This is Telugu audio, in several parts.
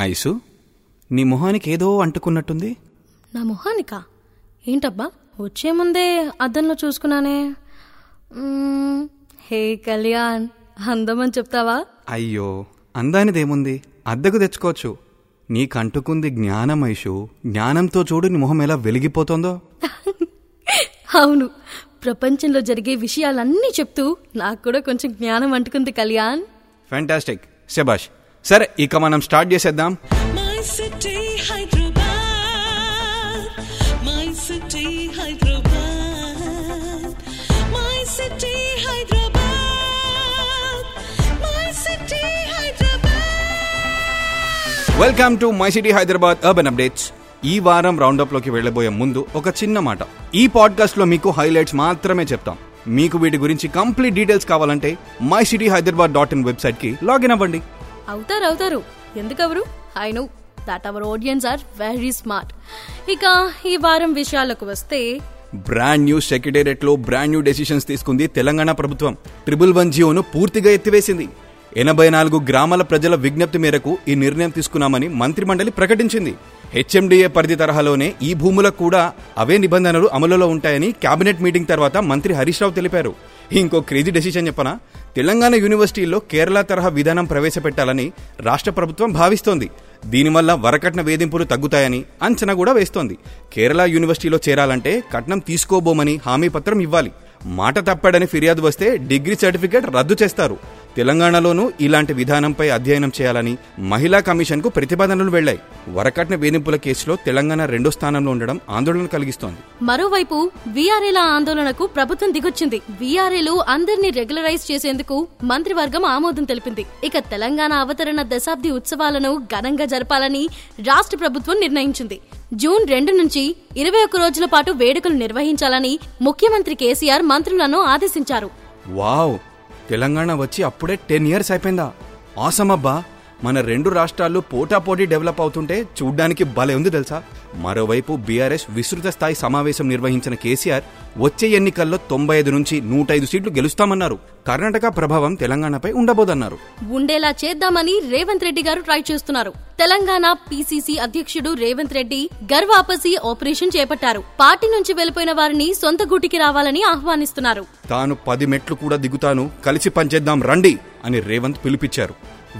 ఐసు నీ మొహానికి ఏదో అంటుకున్నట్టుంది. నా మొహానికా? ఏంటబ్బా? వచ్చే ముందే అద్దంలో చూసుకున్నానే. హే కళ్యాణ్ అందమని చెప్తావా? అయ్యో అందానిదేముంది? అద్దెకు తెచ్చుకోవచ్చు. నీకు అంటుకుంది జ్ఞానం ఐషు. జ్ఞానంతో చూడు నీ మొహం ఎలా వెలిగిపోతుందో. అవును. ప్రపంచంలో జరిగే విషయాలన్నీ చెప్తూ నాకు కూడా కొంచెం జ్ఞానం అంటుకుంది కళ్యాణ్. ఫ్యాంటాస్టిక్ శబాష్ సరే ఇక మనం స్టార్ట్ చేసేద్దాం. Welcome to my city Hyderabad urban updates ఈ వారం రౌండప్లోకి వెళ్ళబోయే ముందు ఒక చిన్న మాట. ఈ పాడ్కాస్ట్లో మీకు హైలైట్స్ మాత్రమే చెప్తాం. మీకు వీటి గురించి కంప్లీట్ డీటెయిల్స్ కావాలంటే my city Hyderabad dot in వెబ్సైట్కి లాగిన్ అవ్వండి. అవుతారు అవుతారు ఎందుకవరు? I know that our audience are very smart ఇక ఈ వారం విషయాలకు వస్తే బ్రాండ్ న్యూ సెక్రటేరియట్లో బ్రాండ్ న్యూ డెసిషన్స్ తీసుకుంది తెలంగాణ ప్రభుత్వం. ట్రిపుల్ వన్ జియోను పూర్తిగా ఎత్తివేసింది. ఎనభై నాలుగు గ్రామాల ప్రజల విజ్ఞప్తి మేరకు ఈ నిర్ణయం తీసుకున్నామని మంత్రిమండలి ప్రకటించింది. హెచ్ఎండిఏ పరిధి తరహాలోనే ఈ భూములకు కూడా అవే నిబంధనలు అమలులో ఉంటాయని కేబినెట్ మీటింగ్ తర్వాత మంత్రి హరీష్ రావు తెలిపారు. ఇంకో క్రేజీ డెసిషన్ చెప్పనా? తెలంగాణ యూనివర్సిటీల్లో కేరళ తరహా విధానం ప్రవేశపెట్టాలని రాష్ట్ర ప్రభుత్వం భావిస్తోంది. దీనివల్ల వరకట్న వేధింపులు తగ్గుతాయని అంచనా కూడా వేస్తోంది. కేరళ యూనివర్సిటీలో చేరాలంటే కట్నం తీసుకోబోమని హామీ పత్రం ఇవ్వాలి. మాట తప్పాడని ఫిర్యాదు వస్తే డిగ్రీ సర్టిఫికేట్ రద్దు చేస్తారు. తెలంగాణలోనూ ఇలాంటి విధానంపై అధ్యయనం చేయాలని మహిళా కమిషన్కు ప్రతిపాదనలు వెళ్ళాయి వరకట్న వేధింపుల కేసులో తెలంగాణ రెండో స్థానంలో ఉండడం ఆందోళన కలిగిస్తోంది. మరోవైపు వీఆర్ఏల ఆందోళనకు ప్రభుత్వం దిగొచ్చింది. వీఆర్ఏలు అందరినీ రెగ్యులరైజ్ చేసేందుకు మంత్రివర్గం ఆమోదం తెలిపింది. ఇక తెలంగాణ అవతరణ దశాబ్ది ఉత్సవాలను ఘనంగా జరపాలని రాష్ట్ర ప్రభుత్వం నిర్ణయించింది. జూన్ రెండు నుంచి ఇరవై ఒక్క రోజుల పాటు వేడుకలు నిర్వహించాలని ముఖ్యమంత్రి కేసీఆర్ మంత్రులను ఆదేశించారు. వావ్! తెలంగాణ వచ్చి అప్పుడే టెన్ ఇయర్స్ అయిపోయిందా? ఆసమ్ అబ్బా మన రెండు రాష్ట్రాలు పోటాపోటీ డెవలప్ అవుతుంటే చూడ్డానికి భలే ఉంది తెలుసా? మరోవైపు బీఆర్ఎస్ విస్తృత స్థాయి సమావేశం నిర్వహించిన కేసీఆర్ వచ్చే ఎన్నికల్లో తొంభై ఐదు నుంచి నూట ఐదు సీట్లు గెలుస్తామన్నారు. కర్ణాటక ప్రభావం తెలంగాణపై ఉండబోదన్నారు. ఉండేలా చేద్దామని రేవంత్ రెడ్డి గారు ట్రై చేస్తున్నారు. తెలంగాణ పీసీసీ అధ్యక్షుడు రేవంత్ రెడ్డి గర్వాపసి ఆపరేషన్ చేపట్టారు. పార్టీ నుంచి వెళ్ళిపోయిన వారిని సొంత గూటికి రావాలని ఆహ్వానిస్తున్నారు. తాను పది మెట్లు కూడా దిగుతాను. కలిసి పనిచేద్దాం రండి అని రేవంత్ పిలిపించారు.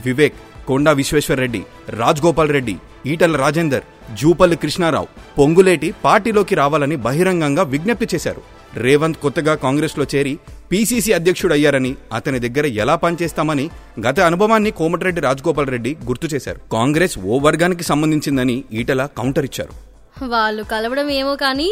వివేక్ కొండా విశ్వేశ్వరరెడ్డి రెడ్డి గోపాల్ రెడ్డి ఈటల రాజేందర్ జూపల్లి కృష్ణారావు పొంగులేటి పార్టీలోకి రావాలని బహిరంగంగా విజ్ఞప్తి చేశారు. రేవంత్ కొత్తగా కాంగ్రెస్లో చేరి పీసీసీ అధ్యక్షుడయ్యారని అతని దగ్గర ఎలా పనిచేస్తామని గత అనుభవాన్ని కోమటిరెడ్డి రాజగోపాల్ రెడ్డి గుర్తు చేశారు. కాంగ్రెస్ ఓ వర్గానికి సంబంధించిందని ఈటల కౌంటర్ ఇచ్చారు. వాళ్ళు కలవడం ఏమో కానీ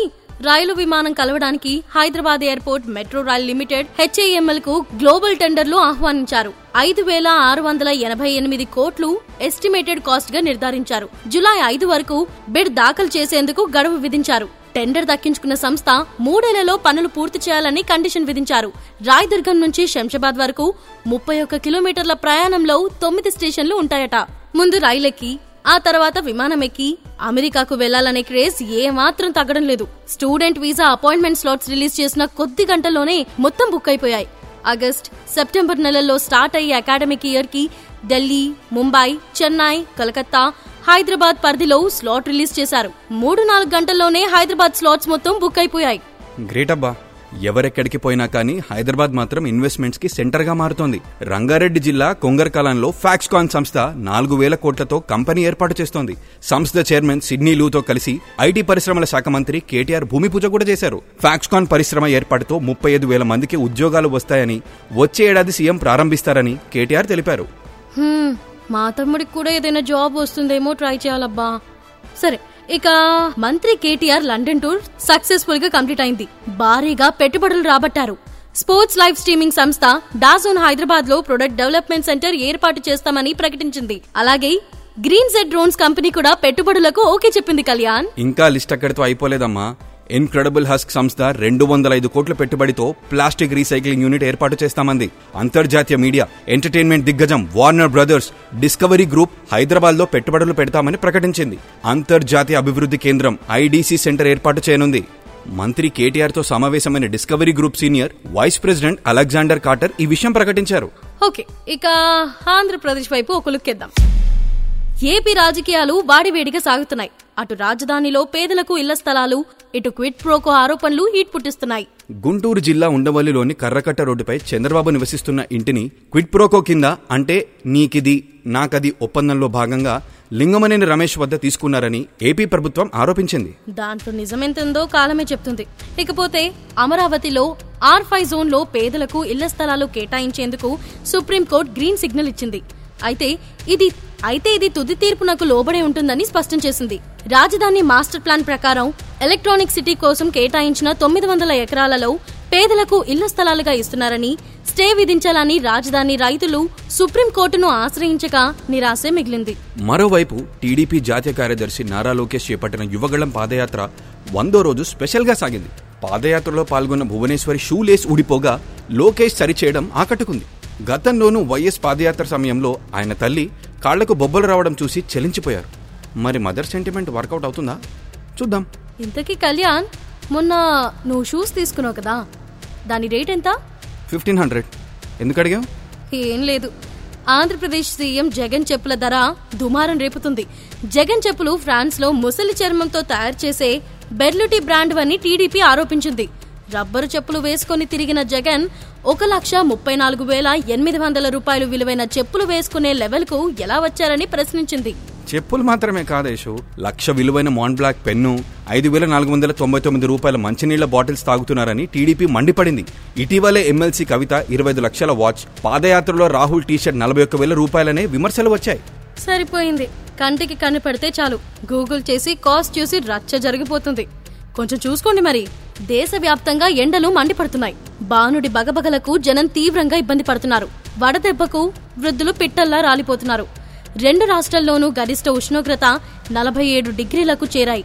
రైలు విమానం కలవడానికి Hyderabad airport metro rail limited హెచ్ఏఎంఎల్కు global టెండర్లు ఆహ్వానించారు. ఐదు వేల ఆరు వందల ఎనభై ఎనిమిది కోట్లు ఎస్టిమేటెడ్ కాస్ట్గా నిర్ధారించారు. జులై ఐదు వరకు బిడ్ దాఖలు చేసేందుకు గడువు విధించారు. టెండర్ దక్కించుకున్న సంస్థ మూడేళ్ళలో పనులు పూర్తి చేయాలని కండిషన్ విధించారు. రాయదుర్గం నుంచి శంషాబాద్ వరకు ముప్పై ఒక్క కిలోమీటర్ల ప్రయాణంలో తొమ్మిది స్టేషన్లు ఉంటాయట. ముందు రైలెక్కి ఆ తర్వాత విమానం ఎక్కి అమెరికాకు వెళ్ళాలనే క్రేజ్ ఏమాత్రం తగ్గడం లేదు. Student visa appointment slots release చేసిన కొద్ది గంటల్లోనే మొత్తం బుక్ అయిపోయాయి. ఆగస్ట్ సెప్టెంబర్ నెలల్లో స్టార్ట్ అయ్యే అకాడమిక్ ఇయర్కి ఢిల్లీ ముంబై చెన్నై కలకత్తా హైదరాబాద్ పరిధిలో స్లాట్ రిలీజ్ చేశారు. మూడు నాలుగు గంటల్లోనే హైదరాబాద్ స్లాట్స్ మొత్తం బుక్ అయిపోయాయి. గ్రేట్ అబ్బా ఎవరెక్కడికి పోయినా కానీ హైదరాబాద్ మాత్రం ఇన్వెస్ట్మెంట్స్కి సెంటర్గా మారుతోంది. రంగారెడ్డి జిల్లా కొంగర్కాలంలో ఫ్యాక్స్కాన్ సంస్థ నాలుగు వేల కోట్లతో కంపెనీ ఏర్పాటు చేస్తోంది. సంస్థ చైర్మన్ సిడ్నీ లూతో కలిసి ఐటీ పరిశ్రమల శాఖ మంత్రి కేటీఆర్ భూమి పూజ కూడా చేశారు. ఫ్యాక్స్కాన్ పరిశ్రమ ఏర్పాటుతో ముప్పై ఐదు వేల మందికి ఉద్యోగాలు వస్తాయని వచ్చే ఏడాది సీఎం ప్రారంభిస్తారని కేటీఆర్ తెలిపారు. మా తమ్ముడికి కూడా ఏదైనా జాబ్ వస్తుందేమో ట్రై చేయాలబ్బా. సరే ఇక మంత్రి కేటీఆర్ లండన్ టూర్ సక్సెస్ఫుల్గా కంప్లీట్ అయింది. భారీగా పెట్టుబడులు రాబట్టారు. స్పోర్ట్స్ లైవ్ స్ట్రీమింగ్ సంస్థ డాజోన్ హైదరాబాద్లో ప్రొడక్ట్ డెవలప్మెంట్ సెంటర్ ఏర్పాటు చేస్తామని ప్రకటించింది. అలాగే గ్రీన్ జెడ్ డ్రోన్స్ కంపెనీ కూడా పెట్టుబడులకు ఓకే చెప్పింది కళ్యాణ్. ఇంకా లిస్ట్ అక్కడితో అయిపోలేదమ్మా. ఇన్క్రెడిబుల్ హస్క్ సంస్థ రెండు వందల ఐదు కోట్ల పెట్టుబడితో ప్లాస్టిక్ రీసైక్లింగ్ యూనిట్ ఏర్పాటు చేస్తామంది. అంతర్జాతీయ మీడియా ఎంటర్టైన్మెంట్ దిగ్గజం వార్నర్ బ్రదర్స్ డిస్కవరీ గ్రూప్ హైదరాబాద్లో పెట్టుబడులు పెడతామని ప్రకటించింది. అంతర్జాతీయ అభివృద్ధి కేంద్రం ఐడీసీ సెంటర్ ఏర్పాటు చేయనుంది. మంత్రి కేటీఆర్తో సమావేశమైన Discovery group senior vice president Alexander Carter ఈ విషయం ప్రకటించారు. ఓకే ఇక ఆంధ్రప్రదేశ్ వైపు ఒక లుక్ ఇద్దాం ఏపీ రాజకీయాలు వాడివేడిగా సాగుతున్నాయి. అటు రాజధానిలో పేదలకు ఇళ్ళ స్థలాలు ఇటు క్విట్ ప్రోకో ఆరోపణలు హీట్ పుట్టిస్తున్నాయి. గుంటూరు జిల్లా ఉండవల్లిలోని కర్రకట్ట రోడ్డుపై చంద్రబాబు నివసిస్తున్న ఇంటిని క్విట్ ప్రోకో కింద అంటే నీకిది నాకది ఒప్పందంలో భాగంగా లింగమనేని రమేష్ వద్ద తీసుకున్నారని ఏపీ ప్రభుత్వం ఆరోపించింది. దాంట్లో నిజమెంతుందో కాలమే చెప్తుంది. ఇకపోతే అమరావతిలో ఆర్ ఫైవ్ జోన్లో పేదలకు ఇళ్ళ స్థలాలు కేటాయించేందుకు సుప్రీంకోర్టు గ్రీన్ సిగ్నల్ ఇచ్చింది. అయితే ఇది అయితే ఇది తుది తీర్పు నాకు లోబడే ఉంటుందని స్పష్టం చేసింది. రాజధాని మాస్టర్ ప్లాన్ ప్రకారం ఎలక్ట్రానిక్ సిటీ కోసం కేటాయించిన తొమ్మిది వందల ఎకరాలలో పేదలకు ఇళ్ళ స్థలాలుగా ఇస్తున్నారని స్టే విధించాలని రాజధాని రైతులు సుప్రీంకోర్టును ఆశ్రయించక నిరాశే మిగిలింది. మరోవైపు టీడీపీ జాతీయ కార్యదర్శి నారా లోకేష్ చేపట్టిన యువగళం పాదయాత్ర వందో రోజు స్పెషల్గా సాగింది. పాదయాత్రలో పాల్గొన్న భువనేశ్వరి షూ లేస్ ఊడిపోగా లోకేష్ సరిచేయడం ఆకట్టుకుంది. గతంలోనూ వైఎస్ పాదయాత్ర సమయంలో ఆయన తల్లి కాళ్ళకు బొబ్బలు రావడం చూసి చెలించిపోయారు. మరి మదర్ సెంటిమెంట్ వర్కౌట్ అవుతుందా? చూద్దాం. ఇంతకీ కళ్యాణ్ మొన్న నువ్వు షూస్ తీసుకున్నావు కదా దాని రేట్ ఎంత? Fifteen hundred. ఎందుకు అడిగావు ఏం లేదు. ఆంధ్రప్రదేశ్ సీఎం జగన్ చెప్పుల ధర దుమారం రేపుతుంది. జగన్ చెప్పులు ఫ్రాన్స్లో ముసలి చర్మంతో తయారు చేసే బెర్లుటి బ్రాండ్ అని టీడీపీ ఆరోపించింది. రబ్బరు చెప్పులు వేసుకొని తిరిగిన జగన్ ఒక లక్ష ముప్పై నాలుగు వేల ఎనిమిది వందల రూపాయలు విలువైన చెప్పులు వేసుకునే లెవెల్కు ఎలా వచ్చారని ప్రశ్నించింది. చెప్పులు మాత్రమే కాదేశు లక్ష విలువైన మాన్ బ్లాక్ పెన్ను ఐదు వేల నాలుగు వందల తొంభై తొమ్మిది రూపాయల మంచినీళ్ళ బాటిల్స్ తాగుతున్నారని టీడీపీ మండిపడింది. ఇటీవలే ఎమ్మెల్సీ కవిత ఇరవై ఐదు లక్షల వాచ్ పాదయాత్రలో రాహుల్ టీషర్ట్ నలభై ఒక్క వేల రూపాయలనే విమర్శలు వచ్చాయి. సరిపోయింది. కంటికి కనిపెడితే చాలు. గూగుల్ చేసి కాస్ట్ చూసి రచ్చ జరిగిపోతుంది. కొంచెం చూసుకోండి మరి. దేశవ్యాప్తంగా ఎండలు మండిపడుతున్నాయి. బానుడి బగబగలకు జనం తీవ్రంగా ఇబ్బంది పడుతున్నారు. వడదెబ్బకు వృద్ధులు పిట్టల్లా రాలిపోతున్నారు. రెండు రాష్ట్రాల్లోనూ గరిష్ట ఉష్ణోగ్రత నలభై ఏడు డిగ్రీలకు చేరాయి.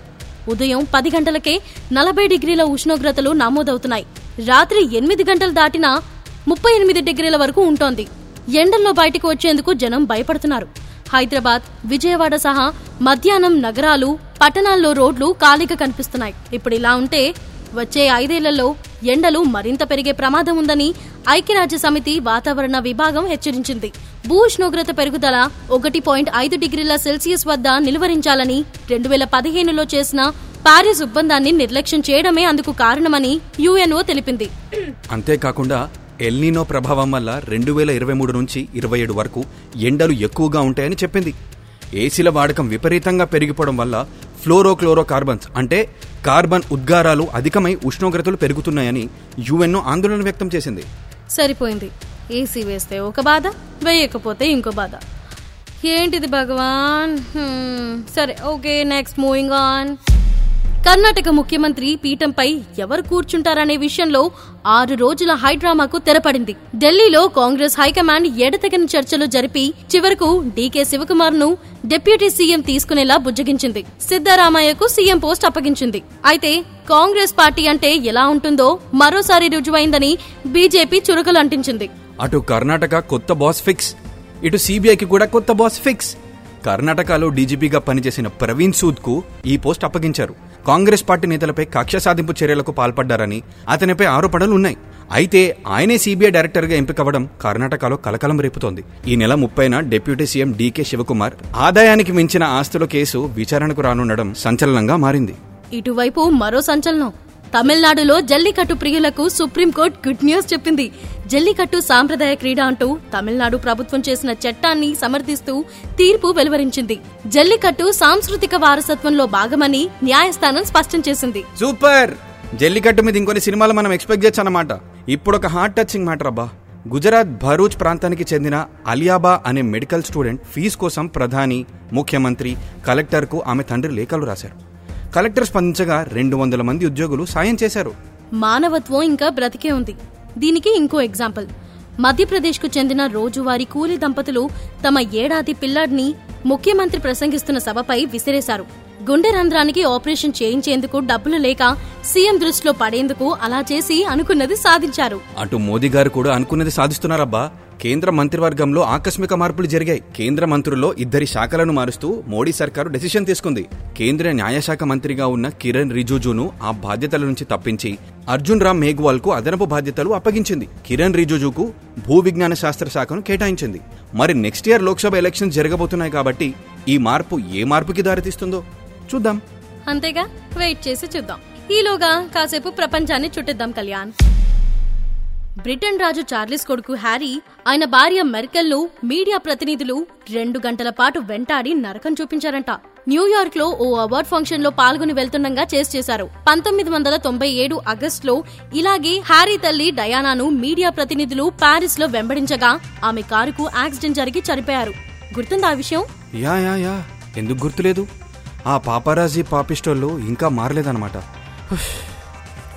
ఉదయం పది గంటలకే నలభై డిగ్రీల ఉష్ణోగ్రతలు నమోదవుతున్నాయి. రాత్రి ఎనిమిది గంటలు దాటినా ముప్పై ఎనిమిది డిగ్రీల వరకు ఉంటోంది. ఎండల్లో బయటకు వచ్చేందుకు జనం భయపడుతున్నారు. హైదరాబాద్ విజయవాడ సహా మధ్యాహ్నం నగరాలు పట్టణాల్లో రోడ్లు ఖాళీగా కనిపిస్తున్నాయి. ఇప్పుడు ఇలా ఉంటే వచ్చే ఐదేళ్ళలో ఎండలు మరింత పెరిగే ప్రమాదం ఉందని ఐక్యరాజ్య సమితి వాతావరణ విభాగం హెచ్చరించింది. భూ ఉష్ణోగ్రత పెరుగుదల ఒకటి పాయింట్ ఐదు డిగ్రీల సెల్సియస్ వద్ద నిలువరించాలని రెండు వేల పదిహేనులో చేసిన పారిస్ ఒప్పందాన్ని నిర్లక్ష్యం చేయడమే అందుకు కారణమని యుఎన్ఓ తెలిపింది. అంతేకాకుండా ఎల్నినో ప్రభావం వల్ల రెండు వేల ఇరవై మూడు నుంచి ఇరవై ఏడు వరకు ఎండలు ఎక్కువగా ఉంటాయని చెప్పింది. ఏసీల వాడకం విపరీతంగా పెరిగిపోవడం వల్ల ఫ్లోరోక్లోరోకార్బన్స్ అంటే కార్బన్ ఉద్గారాలు అధికమై ఉష్ణోగ్రతలు పెరుగుతున్నాయని యుఎన్ఓ ఆందోళన వ్యక్తం చేసింది. సరిపోయింది. ఏసీ వేస్తే ఒక బాధ వేయకపోతే ఇంకో బాధ. ఏంటిది భగవాన్? సరే okay next moving on Karnataka ముఖ్యమంత్రి పీఠంపై ఎవరు కూర్చుంటారనే విషయంలో ఆరు రోజుల హైడ్రామాకు తెరపడింది. ఢిల్లీలో కాంగ్రెస్ హైకమాండ్ ఎడతెగని చర్చలు జరిపి చివరకు డీకే శివకుమార్ను డిప్యూటీ సీఎం తీసుకునేలా బుజ్జగించింది. సిద్దరామయ్యకు సీఎం పోస్ట్ అప్పగించింది. అయితే కాంగ్రెస్ పార్టీ అంటే ఎలా ఉంటుందో మరోసారి రుజువైందని బీజేపీ చురుకలు అంటించింది. అటు కర్ణాటక కొత్త బాస్ ఫిక్స్ ఇటు సిబిఐకి కూడా కొత్త బాస్ ఫిక్స్. కర్ణాటకలో డీజీపీగా పనిచేసిన ప్రవీణ్ సూద్కు ఈ పోస్ట్ అప్పగించారు. కాంగ్రెస్ పార్టీ నేతలపై కక్ష సాధింపు చర్యలకు పాల్పడ్డారని అతనిపై ఆరోపణలు ఉన్నాయి అయితే ఆయనే సీబీఐ డైరెక్టర్గా ఎంపికవ్వడం కర్ణాటకలో కలకలం రేపుతోంది. ఈ నెల ముప్పైన డిప్యూటీ సీఎం డీకే శివకుమార్ ఆదాయానికి మించిన ఆస్తుల కేసు విచారణకు రానుండడం సంచలనంగా మారింది. ఇటువైపు మరో సంచలనం. తమిళనాడులో జల్లికట్టు ప్రియులకు సుప్రీంకోర్టు గుడ్ న్యూస్ చెప్పింది. జల్లికట్టు సాంప్రదాయ క్రీడ అంటూ తమిళనాడు ప్రభుత్వం చేసిన చట్టాన్ని సమర్థిస్తూ తీర్పు వెలువరించింది. జల్లికట్టు సాంస్కృతిక వారసత్వంలో భాగమని న్యాయస్థానం స్పష్టం చేసింది. సూపర్! జల్లికట్టు మీద ఇంకొన్ని సినిమాలు మనం ఎక్స్పెక్ట్ చేయొచ్చు అన్నమాట. ఇప్పుడు ఒక హార్ట్ టచింగ్ మ్యాటర్ అబ్బా! గుజరాత్ భరూచ్ ప్రాంతానికి చెందిన అలియాబా అనే మెడికల్ స్టూడెంట్ ఫీజు కోసం ప్రధాని ముఖ్యమంత్రి కలెక్టర్కు ఆమె తండ్రి లేఖలు రాశారు. కలెక్టర్ స్పందించగా రెండు వందల మంది ఉద్యోగులు సాయం చేశారు. మానవత్వం ఇంకా బ్రతికే ఉంది. దీనికి ఇంకో ఎగ్జాంపుల్. మధ్యప్రదేశ్కు చెందిన రోజువారీ కూలీ దంపతులు తమ ఏడాది పిల్లాడిని ముఖ్యమంత్రి ప్రసంగిస్తున్న సభపై విసిరేశారు. గుండె రంధ్రానికి ఆపరేషన్ చేయించేందుకు డబ్బులు లేక సీఎం దృష్టిలో పడేందుకు అలా చేసి అనుకున్నది సాధించారు. అటు మోదీ గారు కూడా అనుకున్నది సాధిస్తున్నారబ్బా. కేంద్ర మంత్రివర్గంలో ఆకస్మిక మార్పులు జరిగాయి. కేంద్ర మంత్రుల్లో ఇద్దరి శాఖలను మారుస్తూ మోడీ సర్కారు డెసిషన్ తీసుకుంది. కేంద్ర న్యాయశాఖ మంత్రిగా ఉన్న కిరణ్ రిజుజును ఆ బాధ్యతల నుంచి తప్పించి అర్జున్ రామ్ మేఘ్వాల్కు అదనపు బాధ్యతలు అప్పగించింది. కిరణ్ రిజుజుకు భూ విజ్ఞాన శాస్త్ర శాఖను కేటాయించింది. మరి నెక్స్ట్ ఇయర్ లోక్సభ ఎలక్షన్స్ జరగబోతున్నాయి కాబట్టి ఈ మార్పు ఏ మార్పుకి దారితీస్తుందో చూద్దాం. అంతేగా వెయిట్ చేసి చూద్దాం. ఈలోగా కాసేపు ప్రపంచాన్ని చుట్టిద్దాం కళ్యాణ్. బ్రిటన్ రాజు చార్లెస్ కొడుకు హ్యారీ ఆయన భార్య మెర్కెల్ను మీడియా ప్రతినిధులు రెండు గంటల పాటు వెంటాడి నరకం చూపించారంట. న్యూయార్క్లో ఓ అవార్డ్ ఫంక్షన్లో పాల్గొని వెళ్తుండగా చేసి చేశారు. పంతొమ్మిది వందల తొంభై ఏడు ఆగస్ట్లో ఇలాగే హ్యారీ తల్లి డయానాను మీడియా ప్రతినిధులు పారిస్లో వెంబడించగా ఆమె కారుకు యాక్సిడెంట్ జరిగి చనిపోయారు. గుర్తుందా ఆ విషయం? Yeah yeah yeah. ఎందుకు గుర్తులేదు? ఆ పాపారాజీ పాపిస్టోళ్ళు ఇంకా మారలేదన్నమాట.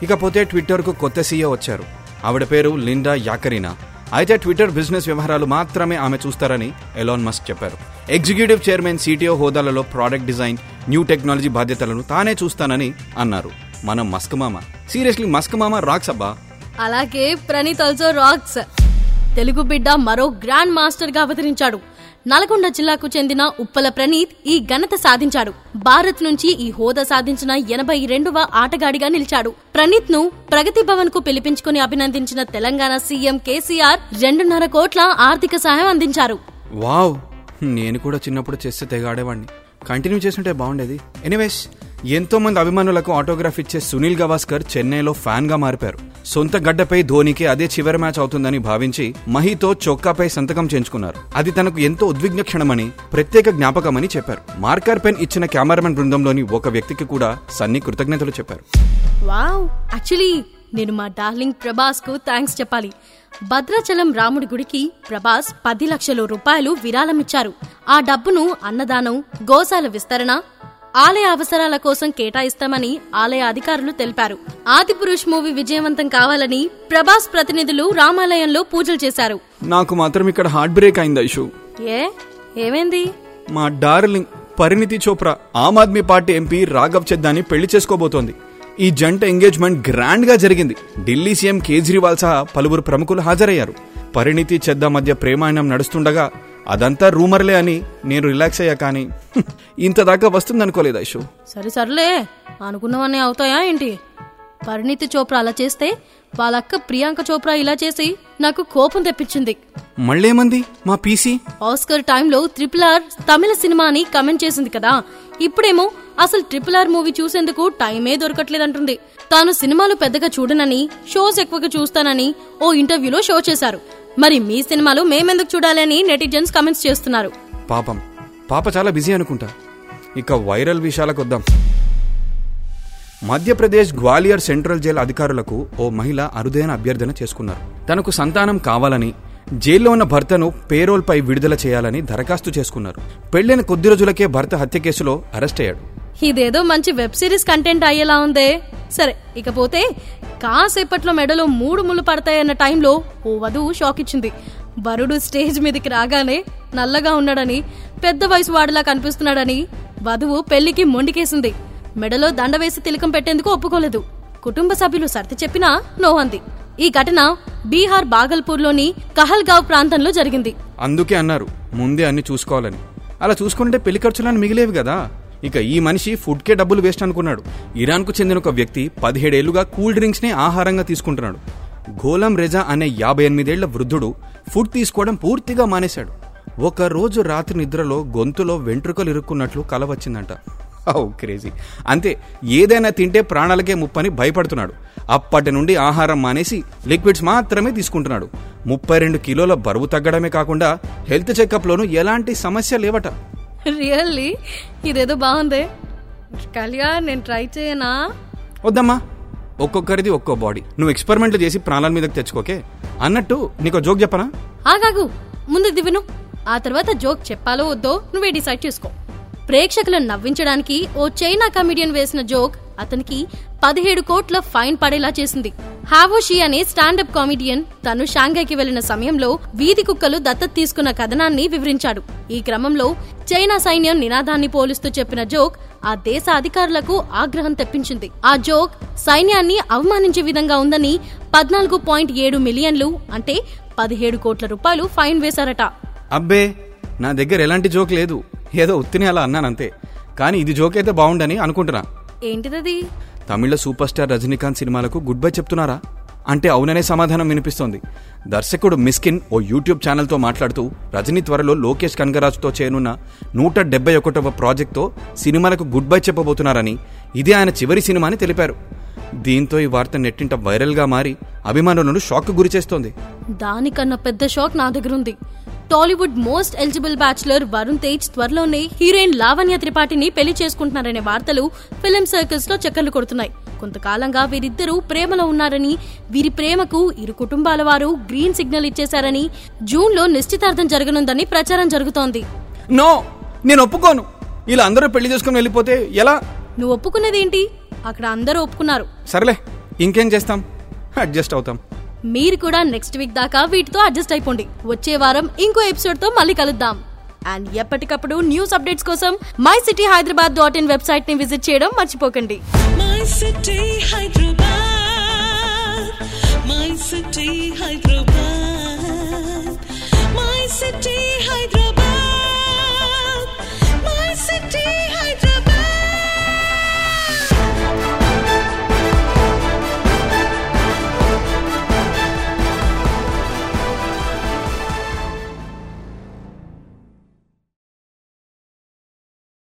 ఇకపోతే ట్విట్టర్కు కొత్త సీఏ వచ్చారు. ఆవిడ పేరు లిండా యాకరీనా. అయితే ట్విట్టర్ బిజినెస్ వ్యవహారాలు మాత్రమే ఆమె చూస్తారని ఎలాన్ మస్క్ చెప్పారు. ఎగ్జిక్యూటివ్ చైర్మన్ సిటిఓ హోదాలలో ప్రోడక్ట్ డిజైన్ న్యూ టెక్నాలజీ బాధ్యతలను తానే చూస్తానని అన్నారు. మనం మస్క్ మామ. సీరియస్లీ మస్క్ మామ రాక్స్ అబ్బా. అలాగే ప్రణీత్ ఆల్సో రాక్స్. తెలుగు బిడ్డ మరో గ్రాండ్ మాస్టర్గా అవతరించాడు. నల్గొండ జిల్లాకు చెందిన ఉప్పల ప్రణీత్ ఈ ఘనత సాధించాడు. భారత్ నుంచి ఈ హోదా సాధించిన ఎనభై రెండవ ఆటగాడిగా నిలిచాడు. ప్రణీత్ను ప్రగతి భవన్కు పిలిపించుకుని అభినందించిన తెలంగాణ సీఎం కేసీఆర్ రెండున్నర కోట్ల ఆర్థిక సహాయం అందించారు. వావ్! నేను కూడా చిన్నప్పుడు చేస్తే తెగాడేవాడిని కంటిన్యూ చేస్తుంటే బాగుండేది. ఎనీవేస్! ఎంతో మంది అభిమానులకు ఆటోగ్రాఫ్ ఇచ్చే సునీల్ గవాస్కర్ చెన్నైలో ఫ్యాన్గా మారిపారు సొంత గడ్డపై ధోనికి అదే చివరి మ్యాచ్ అవుతుందని భావించి మహితో చొక్కాపై సంతకం చేయించుకున్నారు. అది తనకు ఎంతో ఉద్విగ్న క్షణమని ప్రత్యేక జ్ఞాపకమని చెప్పారు. మార్కర్ పెన్ ఇచ్చిన కెమెరామెన్ బృందంలోని ఒక వ్యక్తికి కూడా సన్ని కృతజ్ఞతలు చెప్పారు. వావ్! యాక్చువల్లీ నేను మా డార్లింగ్ ప్రభాస్కు థ్యాంక్స్ చెప్పాలి. భద్రాచలం రాముడి గుడికి ప్రభాస్ పది లక్షల రూపాయలు విరాళమిచ్చారు. ఆ డబ్బును అన్నదానం గోశాల విస్తరణ ఆలయ అవసరాల కోసం కేటాయిస్తామని ఆలయ అధికారులు తెలిపారు. ఆదిపురుష్ మూవీ విజయవంతం కావాలని ప్రభాస్ ప్రతినిధులు రామాలయంలో పూజలు చేశారు. నాకు మాత్రం ఇక్కడ హార్ట్ బ్రేక్ అయింది ఐషు. ఏ? ఏమైంది? మా darling Parineeti Chopra Aam Aadmi party MP Raghav చెద్దాని పెళ్ళి చేసుకోబోతోంది. ఈ జంట ఎంగేజ్మెంట్ గ్రాండ్గా జరిగింది. ఢిల్లీ సీఎం కేజ్రీవాల్ సహా పలువురు ప్రముఖులు హాజరయ్యారు. పరిణితి చెద్దా మధ్య ప్రేమాయణం నడుస్తుండగా అదంతా రూమర్లే అని నేను రిలాక్స్ అయ్యా కానీ హ్మ్, ఇంత దాకా వస్తుందనుకోలేదు ఐషు. సరే సర్లే. అనుకున్నవన్నీ అవుతాయా ఏంటి? పరిణితి చోప్రా అలా చేస్తే వాళ్ళక్క ప్రియాంక చోప్రా ఇలా చేసి నాకు కోపం తెప్పించింది. మళ్ళేమంది? మా పీసీ? ఆస్కర్ టైంలో ట్రిపుల్ ఆర్ తమిళ సినిమాని కమెంట్ చేసింది కదా. ఇప్పుడేమో అసలు ట్రిపుల్ ఆర్ మూవీ చూసేందుకు టైమే దొరకట్లేదంటుంది. తాను సినిమాలు పెద్దగా చూడనని షోస్ ఎక్కువగా చూస్తానని ఓ ఇంటర్వ్యూలో షో చేశారు. మరి మీ సినిమాలు మేమెందుకు చూడాలి అని నెటిజన్స్ కమెంట్స్ చేస్తున్నారు. పాపం. పాప చాలా బిజీ అనుకుంటా. ఇక వైరల్ విషయాలకు వద్దాం. మధ్యప్రదేశ్ గ్వాలియర్ సెంట్రల్ జైల్ అధికారులకు ఓ మహిళ అరుదైన అభ్యర్థన చేసుకున్నారు. తనకు సంతానం కావాలని జైల్లో ఉన్న భర్తను పేరోల్పై విడుదల చేయాలని దరఖాస్తు చేసుకున్నారు. పెళ్ళిన కొద్ది రోజులకే భర్త హత్య కేసులో అరెస్ట్ అయ్యాడు. ఇదేదో మంచి వెబ్ సిరీస్ కంటెంట్ అయ్యేలా ఉందే. సరే ఇకపోతే కాసేపట్లో మెడలో మూడు ముళ్ళు పడతాయన్న టైంలో ఓ వధువు షాక్ ఇచ్చింది. వరుడు స్టేజ్ మీదకి రాగానే నల్లగా ఉన్నాడని పెద్ద వయసు వాడిలా కనిపిస్తున్నాడని వధువు పెళ్ళికి మొండికేసింది. మెడలో దండ వేసి తిలకం పెట్టేందుకు ఒప్పుకోలేదు. కుటుంబ సభ్యులు సర్ది చెప్పినా నో అంది. ఈ ఘటన బీహార్ బాగల్పూర్లోని కహల్గావ్ ప్రాంతంలో జరిగింది. అందుకే అన్నారు ముందే అన్ని చూసుకోవాలని. అలా చూసుకుంటే పెళ్ళి ఖర్చులను మిగిలేవి కదా. ఇక ఈ మనిషి ఫుడ్కే డబ్బులు వేస్ట్ అనుకున్నాడు. ఇరాన్కు చెందిన ఒక వ్యక్తి పదిహేడేళ్ళుగా కూల్ డ్రింక్స్ నే ఆహారంగా తీసుకుంటున్నాడు. గోలం రెజా అనే యాభై ఎనిమిదేళ్ళ వృద్ధుడు ఫుడ్ తీసుకోవడం పూర్తిగా మానేశాడు. ఒక రోజు రాత్రి నిద్రలో గొంతులో వెంట్రుకలు ఇరుక్కున్నట్లు కల వచ్చిందంట. Oh crazy. అంతే ఏదైనా తింటే ప్రాణాలకే ముప్పని భయపడుతున్నాడు. అప్పటి నుండి ఆహారం మానేసి లిక్విడ్స్ మాత్రమే తీసుకుంటున్నాడు. ముప్పై రెండు కిలోల బరువు తగ్గడమే కాకుండా హెల్త్ చెకప్లోనూ ఎలాంటి సమస్య లేవట. రియల్లీ ఇదేదో బాగుందే. కళ్యాణ్ నేను ట్రై చేయనా? వద్దమ్మా. ఒక్కొక్కరిది ఒక్కో బాడీ నువ్వు ఎక్స్పెరిమెంట్లు చేసి ప్రాణాల మీదకి తెచ్చుకోకే అన్నట్టు నీకు జోక్ చెప్పనా? ఆగాగు. ముందు ఇది విను. ఆ తర్వాత జోక్ చెప్పాలో వద్దో నువ్వే డిసైడ్ చేసుకో. ప్రేక్షకులను నవ్వించడానికి ఓ చైనా కమిడియన్ వేసిన జోక్ అతనికి పదిహేడు కోట్ల ఫైన్ పడేలా చేసింది. హావోషి అనే స్టాండప్ కామెడియన్ తను షాంఘైకి వెళ్ళిన సమయంలో వీధి కుక్కలు దత్తత తీసుకున్న కథనాన్ని వివరించాడు. ఈ క్రమంలో చైనా సైన్యం నినాదాన్ని పోలిస్తూ చెప్పిన జోక్ ఆ దేశ అధికారులకు ఆగ్రహం తెప్పించింది. ఆ జోక్ సైన్యాన్ని అవమానించే విధంగా ఉందని పద్నాలుగు పాయింట్ ఏడు మిలియన్లు అంటే పదిహేడు కోట్ల రూపాయలు ఫైన్ వేశారట. అబ్బే నా దగ్గర ఎలాంటి జోక్ లేదు. ఏదో ఉత్తిని అలా అన్నానంతే. కానీ ఇది జోక్ అయితే బాగుండని అనుకుంటున్నా. ఏంటిదది? తమిళ సూపర్ స్టార్ రజనీకాంత్ సినిమాలకు గుడ్ బై చెప్తున్నారా? అంటే అవుననే సమాధానం వినిపిస్తోంది. దర్శకుడు మిస్కిన్ ఓ యూట్యూబ్ ఛానల్తో మాట్లాడుతూ రజనీ త్వరలో లోకేష్ కనగరాజుతో చేయనున్న నూట డెబ్బై ఒకటవ ప్రాజెక్ట్తో సినిమాలకు గుడ్ బై చెప్పబోతున్నారని ఇది ఆయన చివరి సినిమా అని తెలిపారు. దీంతో ఈ వార్త నెట్టింట వైరల్గా మారి అభిమానులను షాక్ గురిచేస్తోంది. దానికన్నా పెద్ద షాక్ నా దగ్గర ఉంది Tollywood most eligible bachelor Varun Tej త్వరలోనే హీరోయిన్ లావణ్య త్రిపాఠిని పెళ్ళి చేసుకుంటున్నారనే వార్తలు ఫిల్మ్ సర్కిల్స్లో చక్కర్లు కొడుతున్నాయి. కొంతకాలంగా వీరిద్దరూ ప్రేమలో ఉన్నారని వీరి ప్రేమకు ఇరు కుటుంబాల వారు గ్రీన్ సిగ్నల్ ఇచ్చేశారని జూన్లో నిశ్చితార్థం జరగనుందని ప్రచారం జరుగుతోంది. నో నేను ఒప్పుకోను. ఇలా అందరూ పెళ్ళి చేసుకుని వెళ్ళిపోతే ఎలా? నువ్వు ఒప్పుకున్నదేంటి? అక్కడ అందరూ ఒప్పుకున్నారు. సరేలే ఇంకేం చేస్తాం? అడ్జస్ట్ అవుతాం. మీరు కూడా నెక్స్ట్ వీక్ దాకా వీటితో అడ్జస్ట్ అయిపోండి వచ్చే వారం ఇంకో ఎపిసోడ్తో మళ్ళీ కలుద్దాం అండ్ ఎప్పటికప్పుడు న్యూస్ అప్డేట్స్ కోసం my city Hyderabad dot in వెబ్సైట్ని విజిట్ చేయడం మర్చిపోకండి My city, Hyderabad. My city.